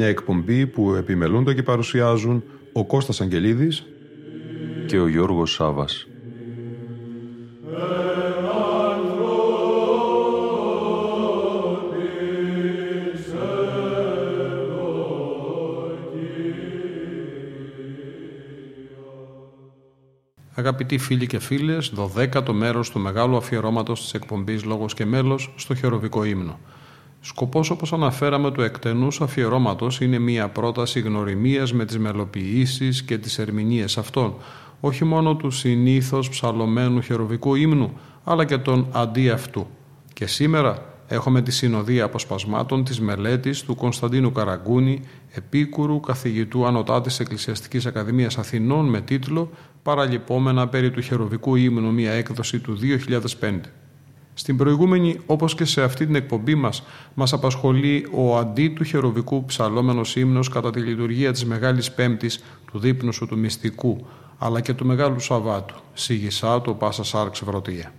Μια εκπομπή που επιμελούνται και παρουσιάζουν ο Κώστας Αγγελίδης και ο Γιώργος Σάβας. Αγαπητοί φίλοι και φίλες, 12ο μέρος του μεγάλου αφιερώματος της εκπομπής Λόγος και Μέλος στο χεροβικό ύμνο. Σκοπός όπως αναφέραμε του εκτενούς αφιερώματος είναι μια πρόταση γνωριμίας με τις μελοποιήσεις και τις ερμηνείες αυτών, όχι μόνο του συνήθως ψαλωμένου χεροβικού ύμνου, αλλά και τον αντί αυτού. Και σήμερα έχουμε τη συνοδεία αποσπασμάτων της μελέτης του Κωνσταντίνου Καραγκούνη, επίκουρου καθηγητού ανωτά της Εκκλησιαστικής Ακαδημίας Αθηνών με τίτλο «Παραλυπόμενα περί του χεροβικού ύμνου, μια έκδοση του 2005». Στην προηγούμενη, όπως και σε αυτή την εκπομπή μας, μας απασχολεί ο αντί του χεροβικού ψαλόμενος ύμνος κατά τη λειτουργία της Μεγάλης Πέμπτης του δείπνου σου του μυστικού, αλλά και του Μεγάλου Σαββάτου, σίγησά του πάσα σάρξ βρωτία.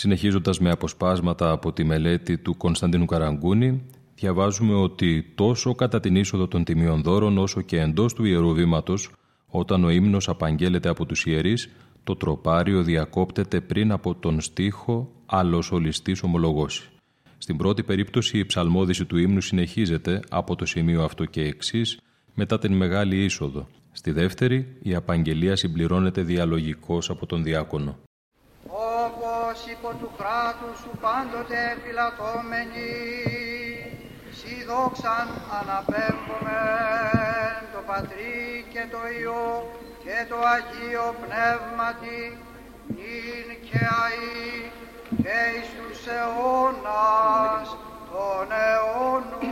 Συνεχίζοντας με αποσπάσματα από τη μελέτη του Κωνσταντίνου Καραγκούνη, διαβάζουμε ότι τόσο κατά την είσοδο των τιμίων δώρων όσο και εντός του Ιερού Βήματος, όταν ο ύμνος απαγγέλλεται από τους ιερείς, το τροπάριο διακόπτεται πριν από τον στίχο «Άλλος ολιστής ομολογώσει». Στην πρώτη περίπτωση η ψαλμόδηση του ύμνου συνεχίζεται από το σημείο αυτό και εξής μετά την μεγάλη είσοδο. Στη δεύτερη η απαγγελία συμπληρώνεται διαλογικώς από τον διάκονο υπό του κράτους σου πάντοτε φυλατώμενοι, σι δόξαν αναπέμπομεν το Πατρί και το Υιό και το Αγίο Πνεύματι, νυν και αΐ και εις τους αιώνας των αιώνων.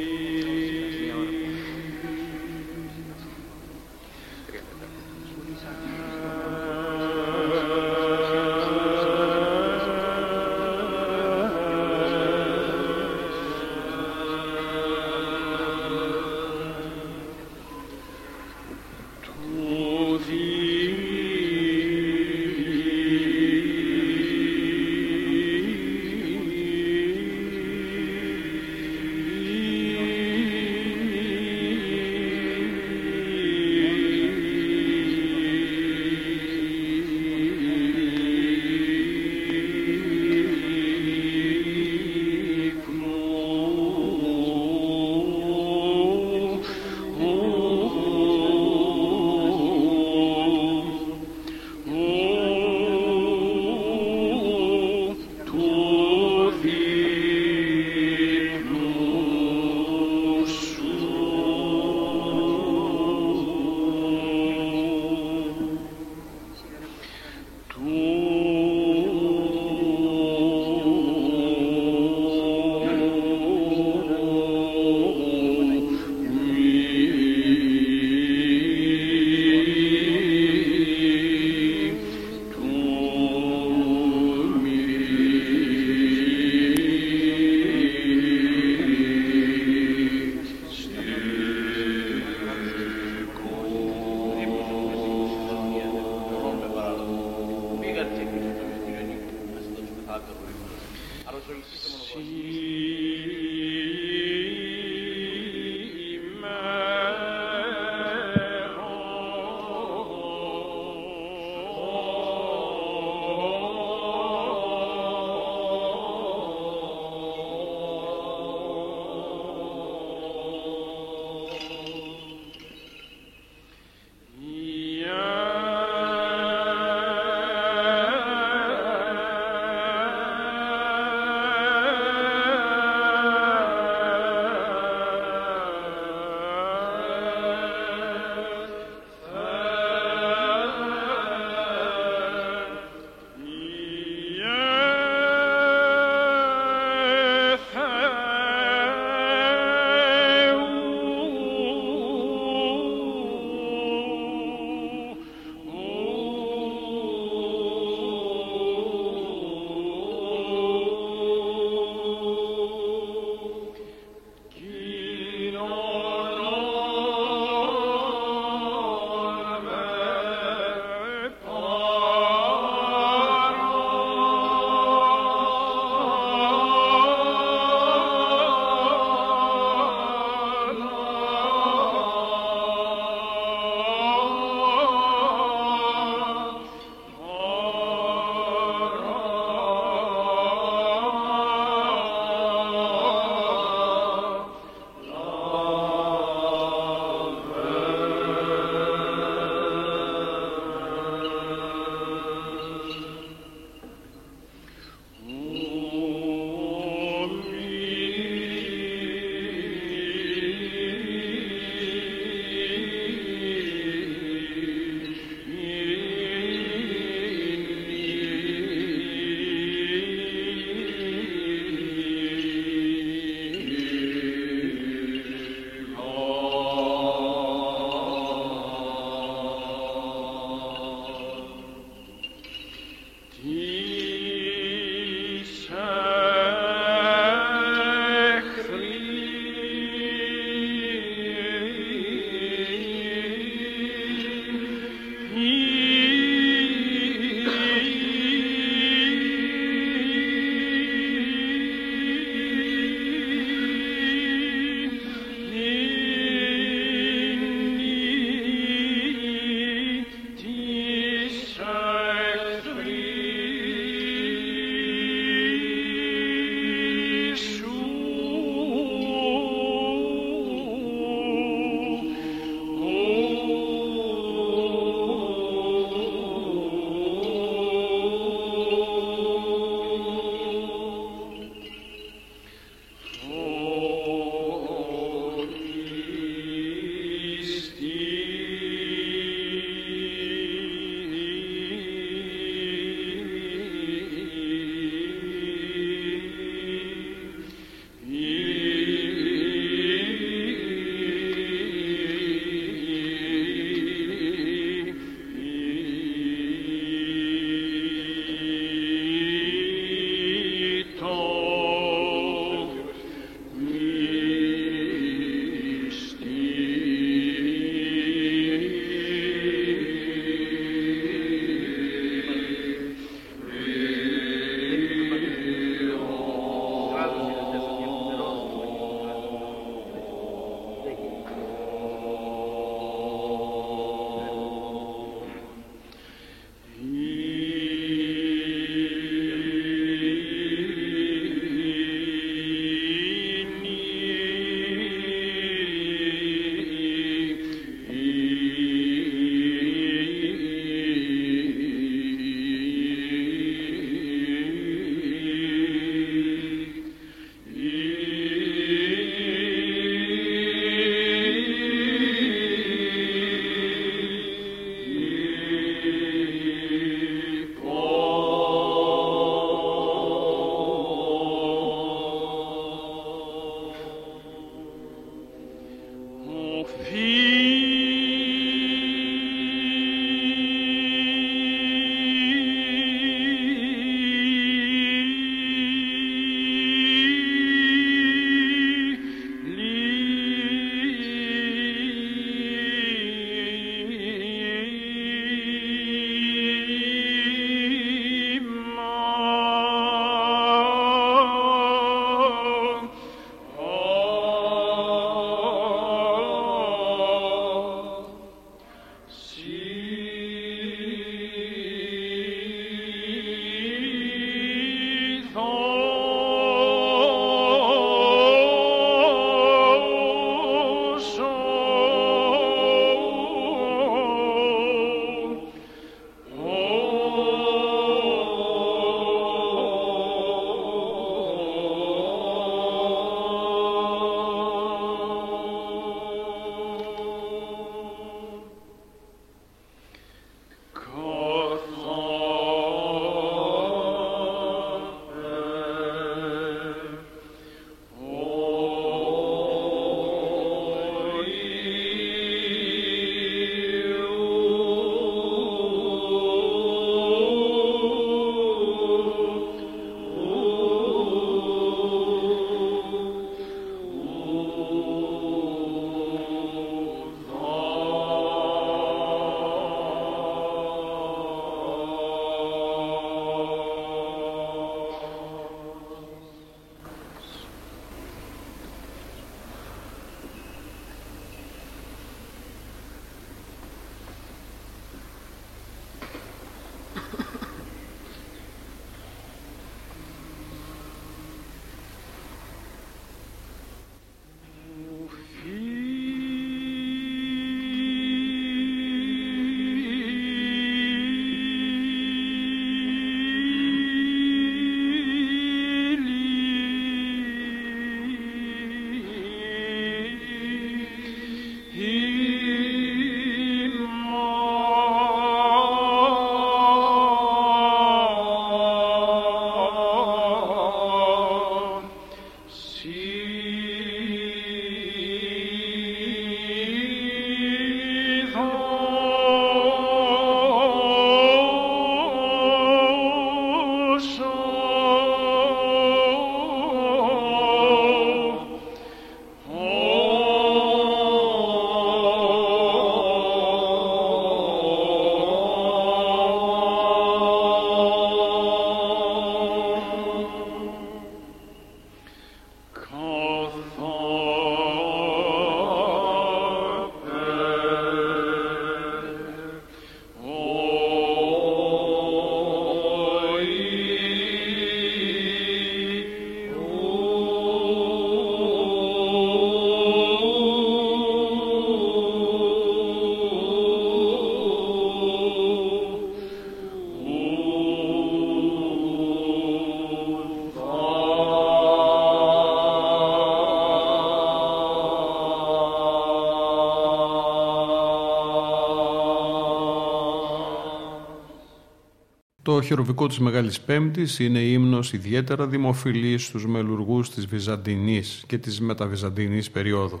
Το χειροβικό της Μεγάλης Πέμπτης είναι ύμνος ιδιαίτερα δημοφιλής στους μελουργούς της Βυζαντινής και της μεταβυζαντινής περίοδου.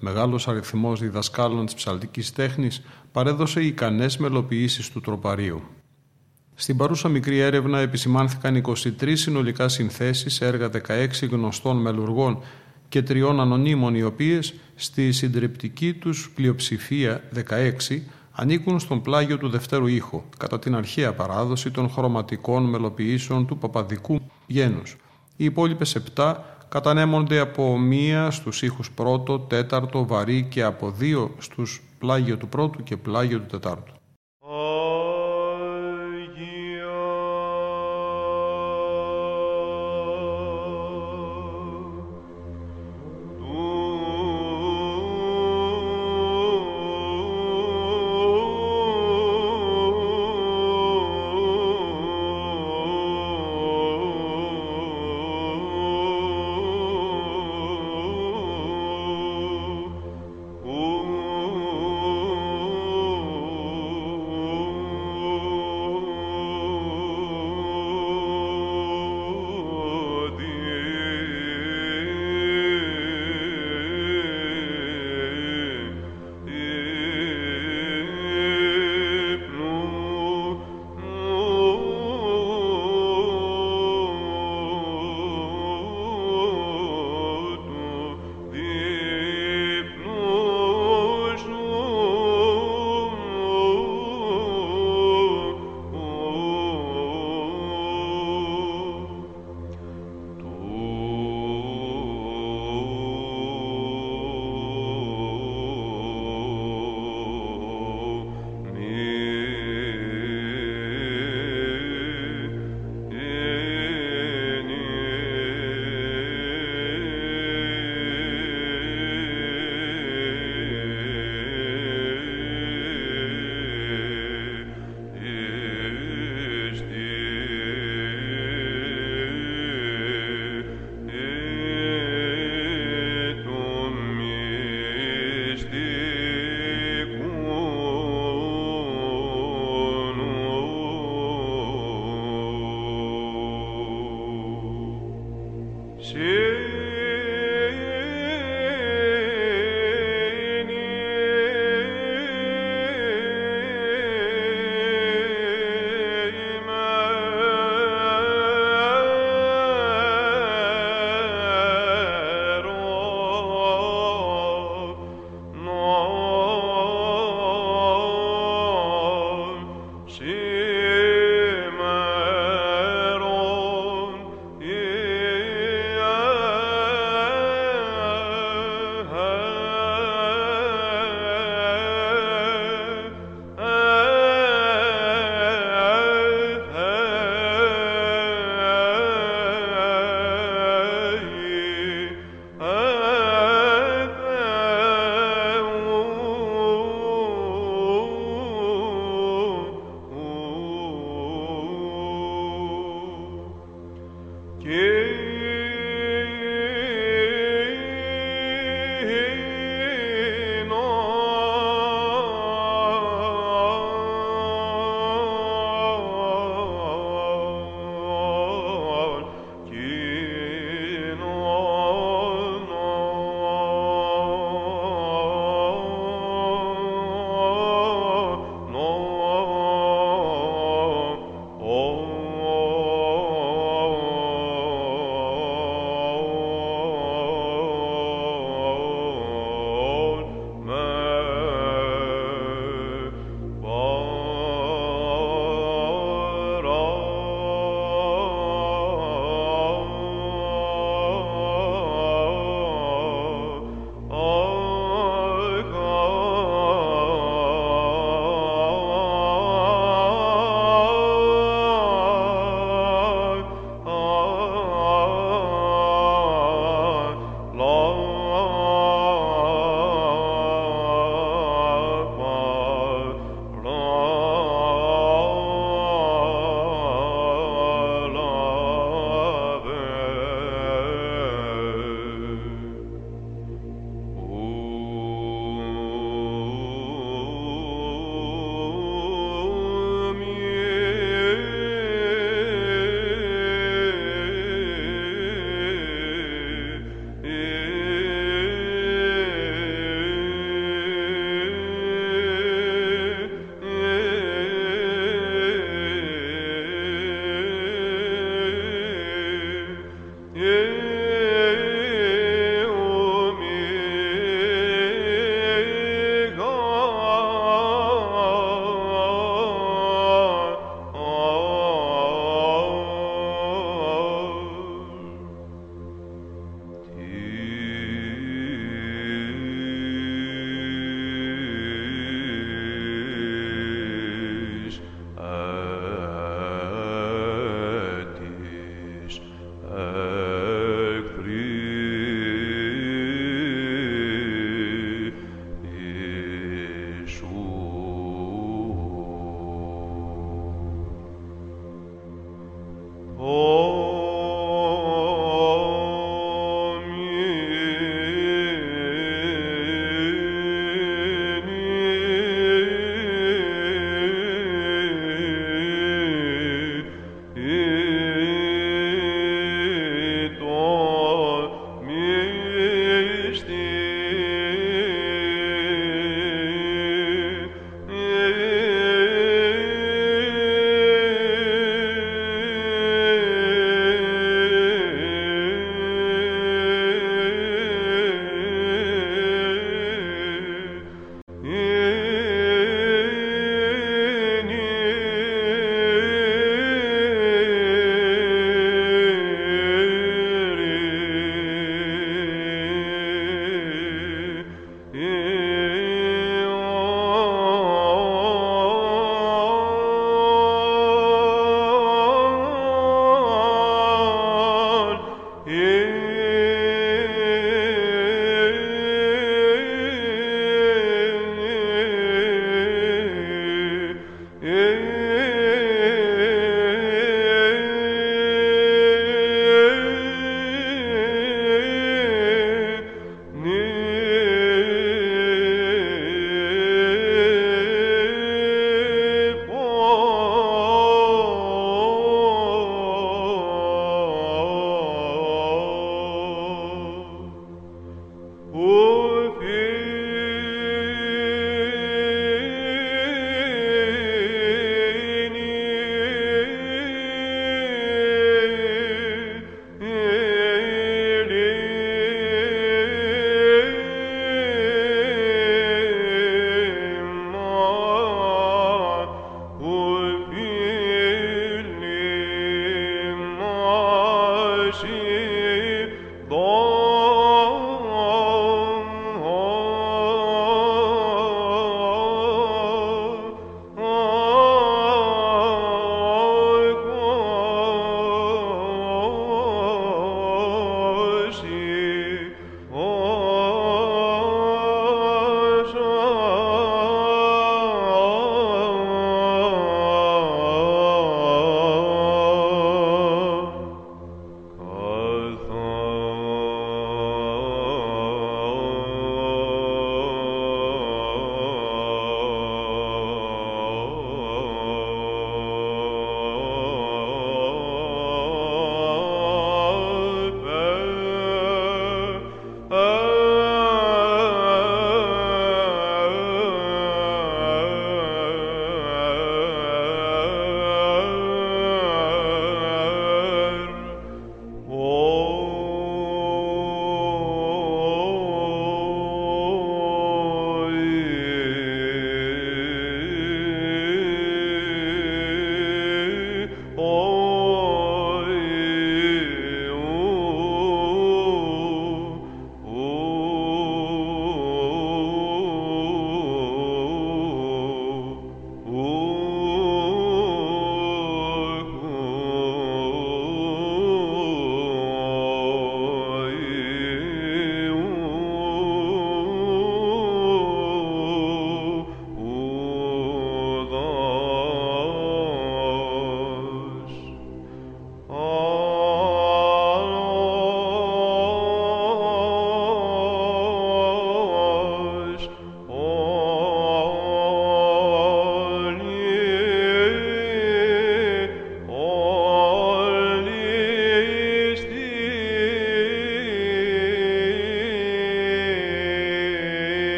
Μεγάλος αριθμός διδασκάλων της ψαλτικής τέχνης παρέδωσε ικανές μελοποιήσεις του τροπαρίου. Στην παρούσα μικρή έρευνα επισημάνθηκαν 23 συνολικά συνθέσεις έργα 16 γνωστών μελουργών και τριών ανωνύμων οι οποίες στη συντριπτική τους πλειοψηφία 16 ανήκουν στον πλάγιο του δευτέρου ήχου, κατά την αρχαία παράδοση των χρωματικών μελοποιήσεων του παπαδικού γένους. Οι υπόλοιπες 7 κατανέμονται από μία στους ήχους πρώτο, τέταρτο, βαρύ και από δύο στους πλάγιο του πρώτου και πλάγιο του τετάρτου.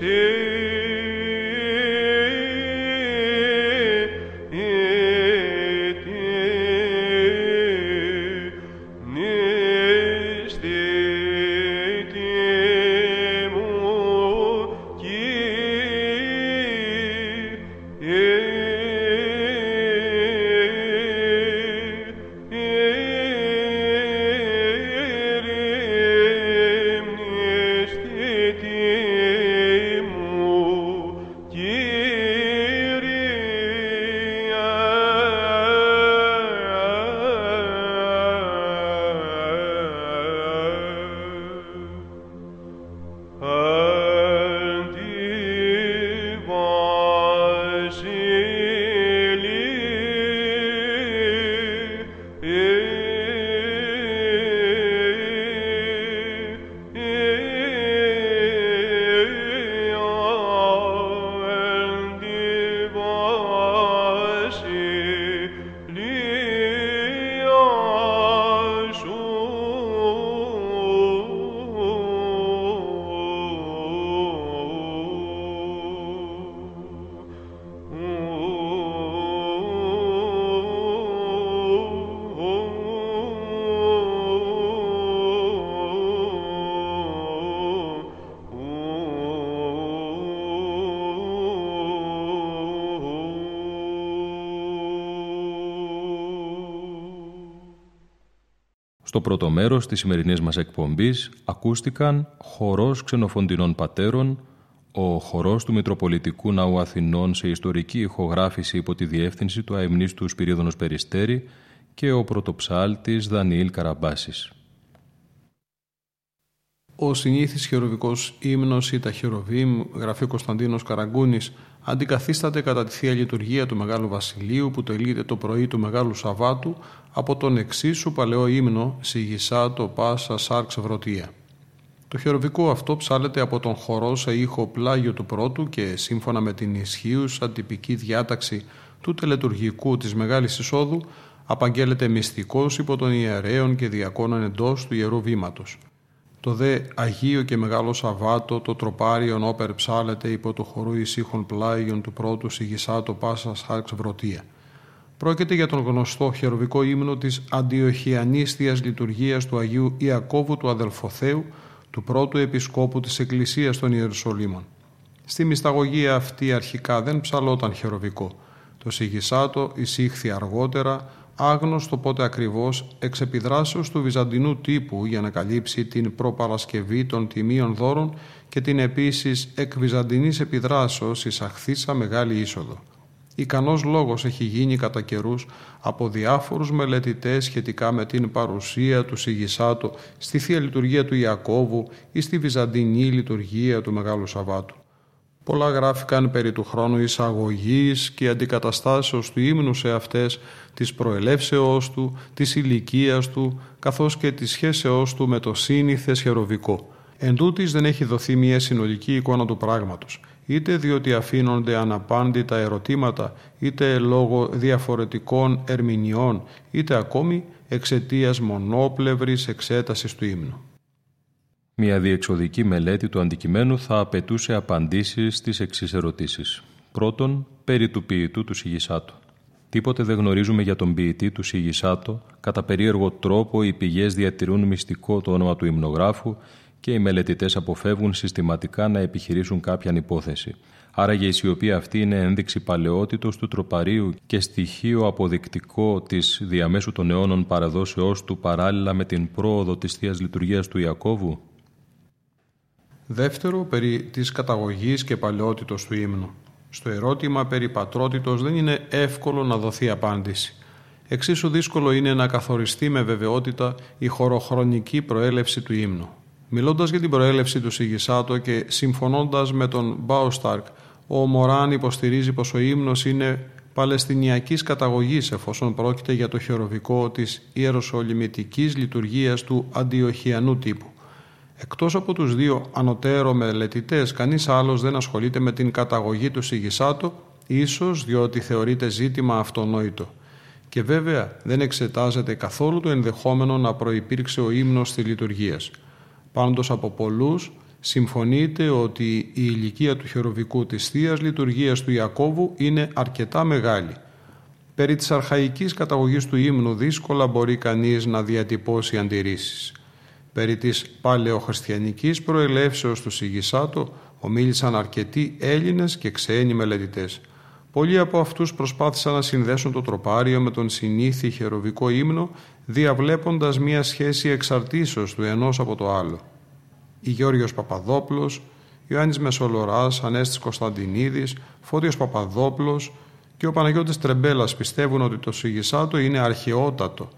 his Στο πρώτο μέρος της σημερινής μας εκπομπής ακούστηκαν χορός ξενοφοντινών πατέρων, ο χορός του Μητροπολιτικού Ναού Αθηνών σε ιστορική ηχογράφηση υπό τη διεύθυνση του αεμνίστου Σπυρίδωνος Περιστέρη και ο πρωτοψάλτης Δανιήλ Καραμπάσης. Ο συνήθις χεροβικός ύμνος ή τα χεροβήμ, γραφεί Κωνσταντίνος Καραγκούνης, αντικαθίσταται κατά τη Θεία Λειτουργία του Μεγάλου Βασιλείου που τελείται το πρωί του Μεγάλου Σαββάτου από τον εξίσου παλαιό ύμνο το Πάσα Σάρξ Βρωτία. Το χεροβικό αυτό ψάλεται από τον χορό σε ήχο πλάγιο του πρώτου και σύμφωνα με την ισχύουσα τυπική διάταξη του τελετουργικού της Μεγάλης Εισόδου απαγγέλλεται μυστικός υπό των ιερέων και διακόνων εντός του Ιερού Βήματος. Το δε Αγίο και Μεγάλο Σαββάτο το τροπάριον όπερ ψάλεται υπό το χορού ησύχων πλάγιον του πρώτου Σιγισάτο Πάσα Χάρξ Βρωτία. Πρόκειται για τον γνωστό χεροβικό ύμνο της αντιοχιανίστιας λειτουργίας του Αγίου Ιακώβου του Αδελφοθέου, του πρώτου επισκόπου της Εκκλησίας των Ιερουσαλήμων. Στη μυσταγωγία αυτή αρχικά δεν ψαλόταν χεροβικό. Το Σιγισάτο εισήχθη αργότερα άγνωστο πότε ακριβώς εξ επιδράσεως του βυζαντινού τύπου για να καλύψει την προπαρασκευή των τιμίων δώρων και την επίσης εκ βυζαντινής επιδράσεως εισαχθήσα μεγάλη είσοδο. Ικανός λόγος έχει γίνει κατά καιρούς από διάφορους μελετητές σχετικά με την παρουσία του Σιγισάτου στη Θεία Λειτουργία του Ιακώβου ή στη Βυζαντινή Λειτουργία του Μεγάλου Σαββάτου. Πολλά γράφηκαν περί του χρόνου εισαγωγής και αντικαταστάσεως του ύμνου σε αυτές, της προελεύσεώς του, της ηλικίας του, καθώς και της σχέσεώς του με το σύνηθες χεροβικό. Εν τούτης δεν έχει δοθεί μια συνολική εικόνα του πράγματος, είτε διότι αφήνονται αναπάντητα ερωτήματα, είτε λόγω διαφορετικών ερμηνεών, είτε ακόμη εξαιτίας μονόπλευρης εξέτασης του ύμνου. Μια διεξοδική μελέτη του αντικειμένου θα απαιτούσε απαντήσεις στις εξής ερωτήσεις. Πρώτον, περί του ποιητού του Σιγισάτου. Τίποτε δεν γνωρίζουμε για τον ποιητή του Σιγισάτο, κατά περίεργο τρόπο οι πηγές διατηρούν μυστικό το όνομα του υμνογράφου και οι μελετητές αποφεύγουν συστηματικά να επιχειρήσουν κάποια υπόθεση. Άραγε η σιωπή αυτή είναι ένδειξη παλαιότητος του τροπαρίου και στοιχείο αποδεικτικό της διαμέσου των αιώνων παραδόσεώς του παράλληλα με την πρόοδο της Θείας Λειτουργίας του Ιακώβου. Δεύτερο, περί της καταγωγής και παλαιότητος του ύμνου. Στο ερώτημα περί πατρότητος δεν είναι εύκολο να δοθεί απάντηση. Εξίσου δύσκολο είναι να καθοριστεί με βεβαιότητα η χωροχρονική προέλευση του ύμνου. Μιλώντας για την προέλευση του Σιγισάτο και συμφωνώντας με τον Μπάουσταρκ, ο Μωράν υποστηρίζει πως ο ύμνος είναι παλαιστινιακής καταγωγής εφόσον πρόκειται για το χειροβικό της ιεροσολυμητικής λειτουργίας του αντιοχιανού τύπου. Εκτός από τους δύο ανωτέρω μελετητές, κανείς άλλος δεν ασχολείται με την καταγωγή του Σιγισάτο, ίσως διότι θεωρείται ζήτημα αυτονόητο. Και βέβαια δεν εξετάζεται καθόλου το ενδεχόμενο να προϋπήρξε ο ύμνος της λειτουργίας. Πάντως από πολλούς συμφωνείται ότι η ηλικία του χεροβικού της θείας Λειτουργίας του Ιακώβου είναι αρκετά μεγάλη. Περί της αρχαϊκής καταγωγής του ύμνου δύσκολα μπορεί κανείς να διατυπώσει αντιρρήσεις. Περί της παλαιοχριστιανικής προελεύσεως του Σιγισάτο ομίλησαν αρκετοί Έλληνες και ξένοι μελετητές. Πολλοί από αυτούς προσπάθησαν να συνδέσουν το τροπάριο με τον συνήθι χεροβικό ύμνο, διαβλέποντας μία σχέση εξαρτήσεως του ενός από το άλλο. Η Γιώργος Παπαδόπλος, Ιωάννης Μεσολοράς, Ανέστης Κωνσταντινίδης, Φώτιος Παπαδόπλος και ο Παναγιώτης Τρεμπέλας πιστεύουν ότι το Σιγισάτο είναι αρχαιότατο,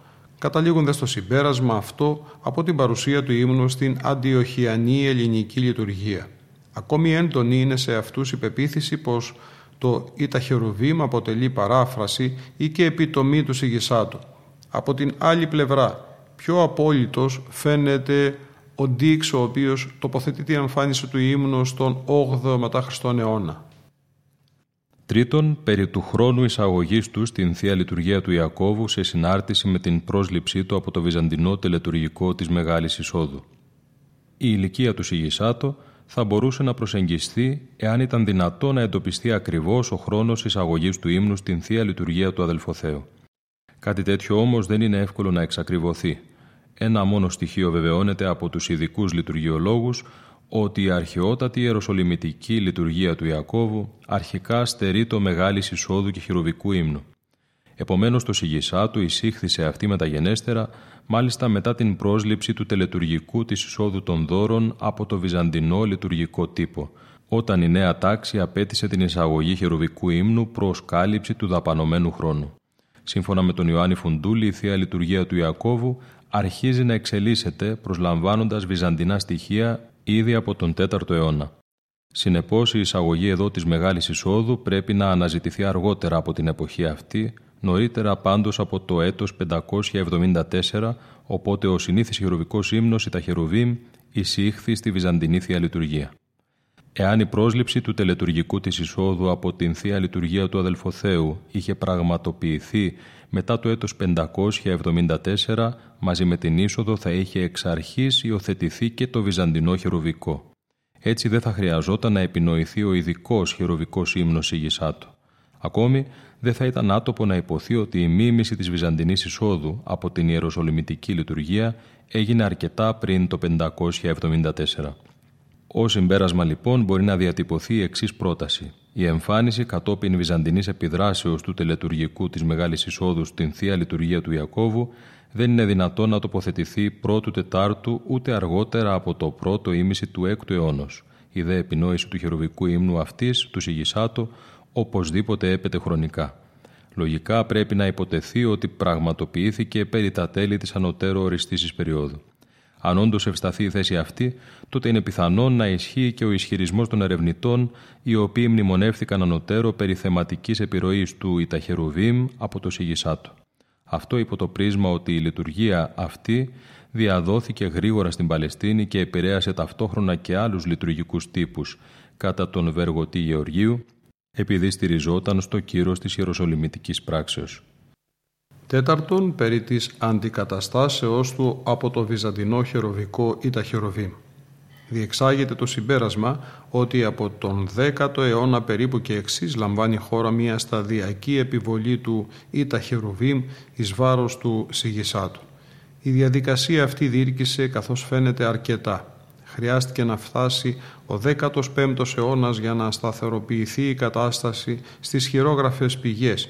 καταλήγουν στο συμπέρασμα αυτό από την παρουσία του ύμνου στην αντιοχιανή ελληνική λειτουργία. Ακόμη έντονη είναι σε αυτούς η πεποίθηση πως το «Ιταχερουβήμ» αποτελεί παράφραση ή και επιτομή του Σιγισάτου. Από την άλλη πλευρά, πιο απόλυτος φαίνεται ο Ντίξ, ο οποίος τοποθετεί την εμφάνιση του ύμνου στον 8ο μετά Χριστόν αιώνα. Τρίτον, περί του χρόνου εισαγωγής του στην θεία λειτουργία του Ιακώβου σε συνάρτηση με την πρόσληψή του από το βυζαντινό τελετουργικό της Μεγάλης Εισόδου. Η ηλικία του Σιγισάτο θα μπορούσε να προσεγγιστεί εάν ήταν δυνατό να εντοπιστεί ακριβώς ο χρόνος εισαγωγής του ύμνου στην θεία λειτουργία του Αδελφοθέου. Κάτι τέτοιο όμως δεν είναι εύκολο να εξακριβωθεί. Ένα μόνο στοιχείο βεβαιώνεται από τους ειδικούς λειτουργιολόγους ότι η αρχαιότατη ιεροσολυμητική λειτουργία του Ιακώβου αρχικά στερεί το μεγάλης εισόδου και χειροβικού ύμνου. Επομένως το Σιγισάτο εισήχθη σε αυτή μεταγενέστερα μάλιστα μετά την πρόσληψη του τελετουργικού της εισόδου των δώρων από το βυζαντινό λειτουργικό τύπο, όταν η νέα τάξη απέτησε την εισαγωγή χερουβικού ύμνου προς κάλυψη του δαπανωμένου χρόνου. Σύμφωνα με τον Ιωάννη Φουντούλη, η Θεία Λειτουργία του Ιακώβου αρχίζει να εξελίσσεται προσλαμβάνοντας βυζαντινά στοιχεία ήδη από τον 4ο αιώνα. Συνεπώς, η εισαγωγή εδώ της Μεγάλης Εισόδου πρέπει να αναζητηθεί αργότερα από την εποχή αυτή, νωρίτερα πάντως από το έτος 574, οπότε ο συνήθις χειροβικός ύμνος η Ταχερουβίμ εισήχθη στη Βυζαντινή Θεία Λειτουργία. Εάν η πρόσληψη του τελετουργικού της εισόδου από την Θεία Λειτουργία του Αδελφοθέου είχε πραγματοποιηθεί μετά το έτος 574, μαζί με την είσοδο θα είχε εξ αρχής υιοθετηθεί και το Βυζαντινό χειροβικό. Έτσι δεν θα χρειαζόταν να επινοηθεί ο ειδικός χειροβικός ύμνος Ιγισάτου. Ακόμη, δεν θα ήταν άτοπο να υποθεί ότι η μίμηση της Βυζαντινής εισόδου από την Ιεροσολυμητική λειτουργία έγινε αρκετά πριν το 574. Ω συμπέρασμα λοιπόν μπορεί να διατυπωθεί η εξής πρόταση. Η εμφάνιση κατόπιν βυζαντινής επιδράσεως του τελετουργικού της Μεγάλης Εισόδου στην Θεία Λειτουργία του Ιακώβου δεν είναι δυνατόν να τοποθετηθεί πρώτου Τετάρτου ούτε αργότερα από το πρώτο ήμιση του έκτου αιώνος. Η δε επινόηση του χεροβικού ύμνου αυτής, του Σιγισάτο, οπωσδήποτε έπεται χρονικά. Λογικά πρέπει να υποτεθεί ότι πραγματοποιήθηκε περί τα τέλη της ανωτέρω οριστήσης περίοδου. Αν όντως ευσταθεί η θέση αυτή, τότε είναι πιθανόν να ισχύει και ο ισχυρισμός των ερευνητών, οι οποίοι μνημονεύτηκαν ανωτέρω περί θεματικής επιρροής του Ιταχερουβίμ από το Σιγισάτο. Αυτό υπό το πρίσμα ότι η λειτουργία αυτή διαδόθηκε γρήγορα στην Παλαιστίνη και επηρέασε ταυτόχρονα και άλλους λειτουργικούς τύπους κατά τον Βεργοτή Γεωργίου, επειδή στηριζόταν στο κύρος της Ιεροσολυμητικής πράξεως. Τέταρτον, περί της αντικαταστάσεώς του από το βυζαντινό χεροβικό ή τα χεροβήμ. Διεξάγεται το συμπέρασμα ότι από τον 10ο αιώνα περίπου και εξής λαμβάνει χώρα μια σταδιακή επιβολή του ή τα χεροβήμ εις βάρος του Σιγισάτου. Η διαδικασία αυτή διήρκησε καθώς φαίνεται αρκετά. Χρειάστηκε να φτάσει ο 15ος αιώνας για να σταθεροποιηθεί η κατάσταση στις χειρόγραφες πηγές.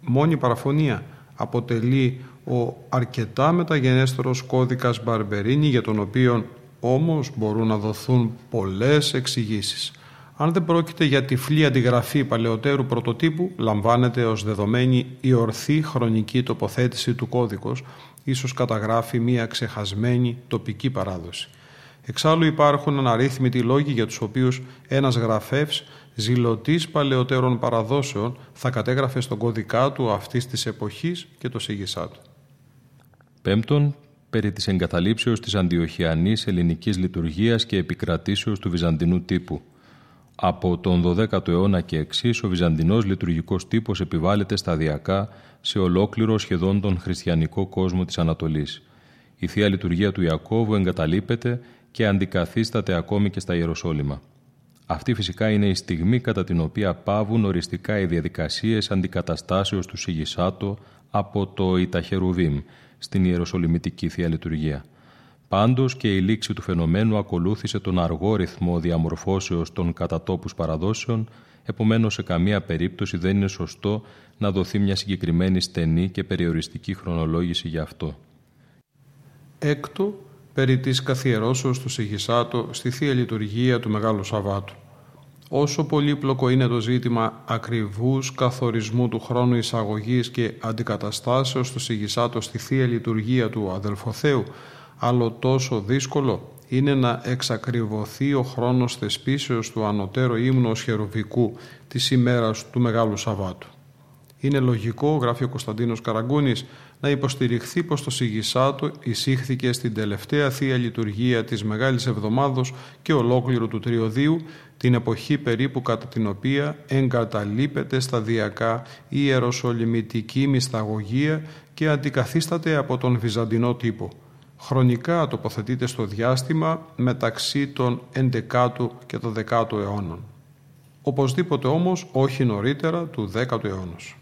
Μόνη παραφωνία αποτελεί ο αρκετά μεταγενέστερος κώδικας Μπαρμπερίνη για τον οποίο όμως μπορούν να δοθούν πολλές εξηγήσεις. Αν δεν πρόκειται για τυφλή αντιγραφή παλαιότερου πρωτοτύπου, λαμβάνεται ως δεδομένη η ορθή χρονική τοποθέτηση του κώδικος, ίσως καταγράφει μία ξεχασμένη τοπική παράδοση. Εξάλλου υπάρχουν αναρρύθμιτοι λόγοι για τους οποίους ένας γραφεύς ζηλωτής παλαιότερων παραδόσεων θα κατέγραφε στον κώδικά του αυτής της εποχής και το σίγησά του. Πέμπτον, περί της εγκαταλείψεως της αντιοχιανής ελληνικής λειτουργίας και επικρατήσεως του βυζαντινού τύπου. Από τον 12ο αιώνα και εξής, ο βυζαντινός λειτουργικός τύπος επιβάλλεται σταδιακά σε ολόκληρο σχεδόν τον χριστιανικό κόσμο της Ανατολής. Η Θεία Λειτουργία του Ιακώβου εγκαταλείπεται και αντικαθίσταται ακόμη και στα Ιεροσόλυμα. Αυτή φυσικά είναι η στιγμή κατά την οποία πάβουν οριστικά οι διαδικασίες αντικαταστάσεως του Σιγισάτο από το Ιταχερουβίμ στην Ιεροσολυμητική Θεία Λειτουργία. Πάντως και η λήξη του φαινομένου ακολούθησε τον αργό ρυθμό διαμορφώσεως των κατατόπους παραδόσεων, επομένως σε καμία περίπτωση δεν είναι σωστό να δοθεί μια συγκεκριμένη στενή και περιοριστική χρονολόγηση για αυτό. Έκτο, περί της καθιερώσεως του Σιγισάτο στη Θεία Λειτουργία του Μεγάλου Σαββάτου. Όσο πολύπλοκο είναι το ζήτημα ακριβούς καθορισμού του χρόνου εισαγωγής και αντικαταστάσεως του Σιγισάτο στη Θεία Λειτουργία του Αδελφοθέου, άλλο τόσο δύσκολο είναι να εξακριβωθεί ο χρόνος θεσπίσεως του ανωτέρω ύμνου χερουβικού της ημέρας του Μεγάλου Σαββάτου. Είναι λογικό, γράφει ο Κωνσταντίνος Καραγκούνης, να υποστηριχθεί πως το Σιγισάτο εισήχθηκε στην τελευταία Θεία Λειτουργία της Μεγάλης Εβδομάδος και ολόκληρου του Τριωδίου, την εποχή περίπου κατά την οποία εγκαταλείπεται σταδιακά η ιεροσολυμητική μυσταγωγία και αντικαθίσταται από τον βυζαντινό τύπο. Χρονικά τοποθετείται στο διάστημα μεταξύ των 11ου και των 10ου αιώνων. Οπωσδήποτε όμως όχι νωρίτερα του 10ου αιώνος.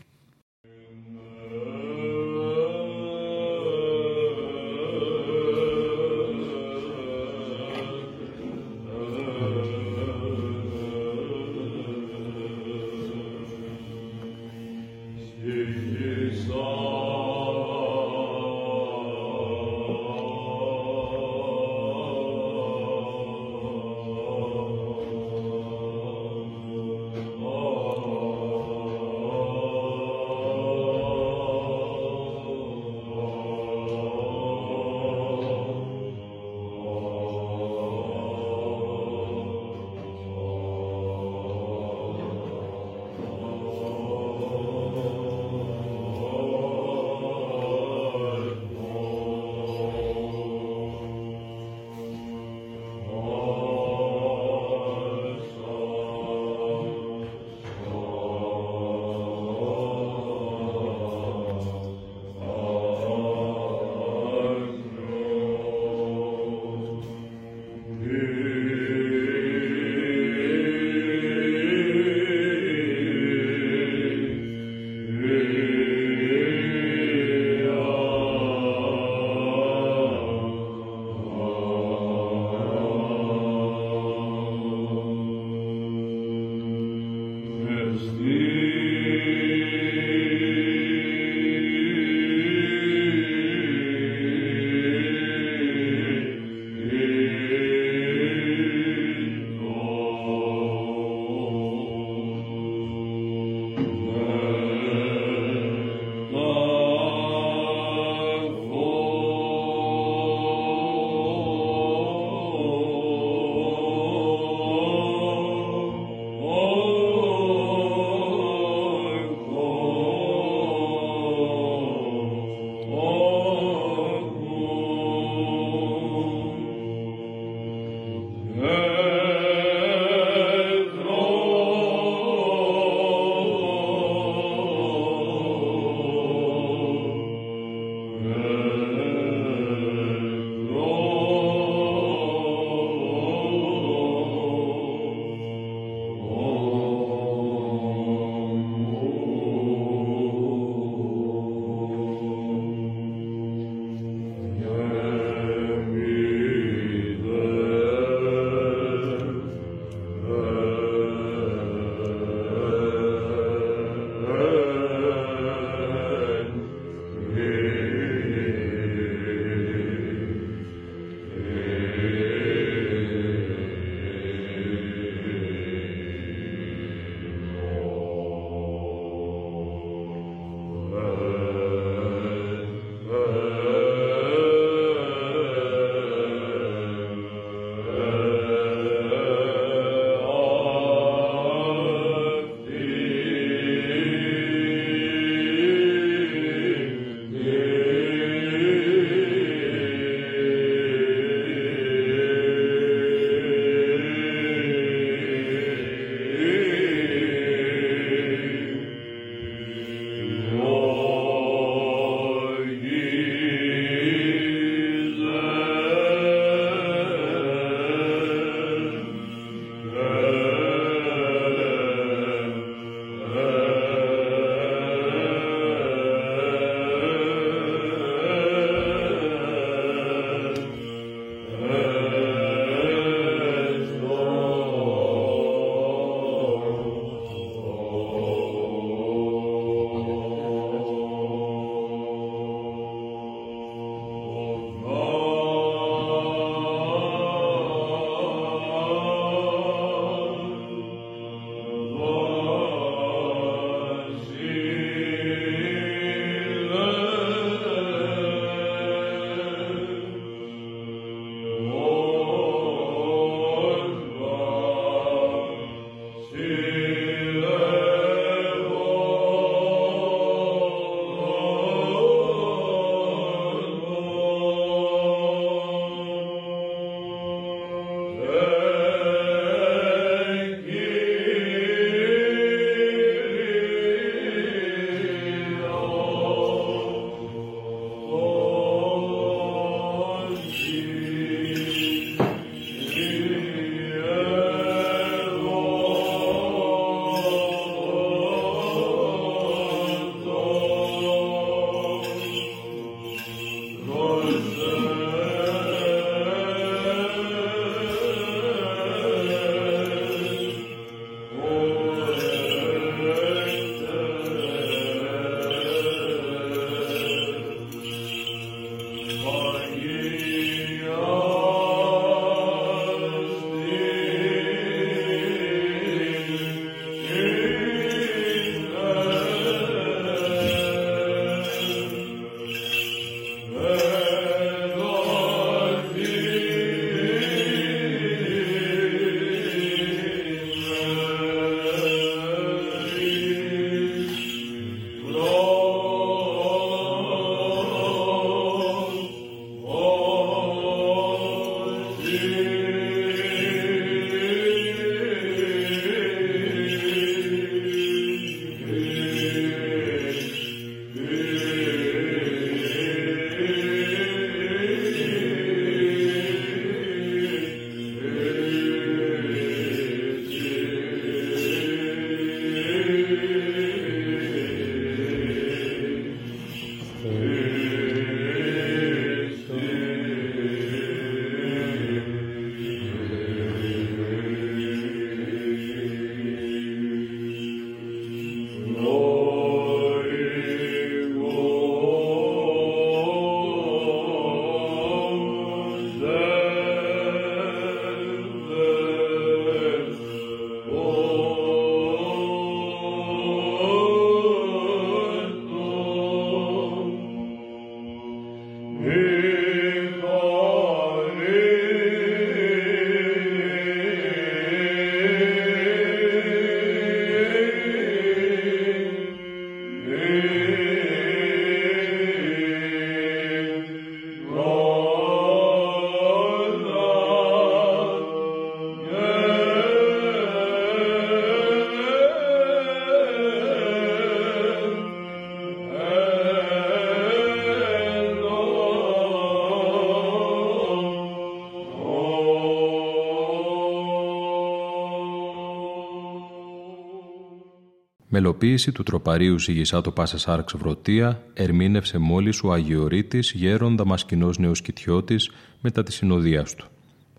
Μελοποίηση του τροπαρίου Σιγησάτο Πάσα Σάρξ Βρωτία ερμήνευσε μόλις ο Αγιορείτης γέρον Δαμασκηνός Νεοσκητιώτης μετά τη συνοδεία του.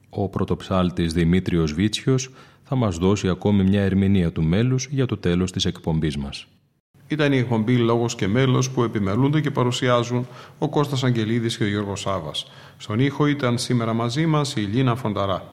Ο πρωτοψάλτης Δημήτριος Βίτσιος θα μας δώσει ακόμη μια ερμηνεία του μέλους για το τέλος της εκπομπής μας. Ήταν η εκπομπή Λόγος και Μέλος που επιμελούνται και παρουσιάζουν ο Κώστας Αγγελίδης και ο Γιώργος Σάβας. Στον ήχο ήταν σήμερα μαζί μας η Λίνα Φονταρά.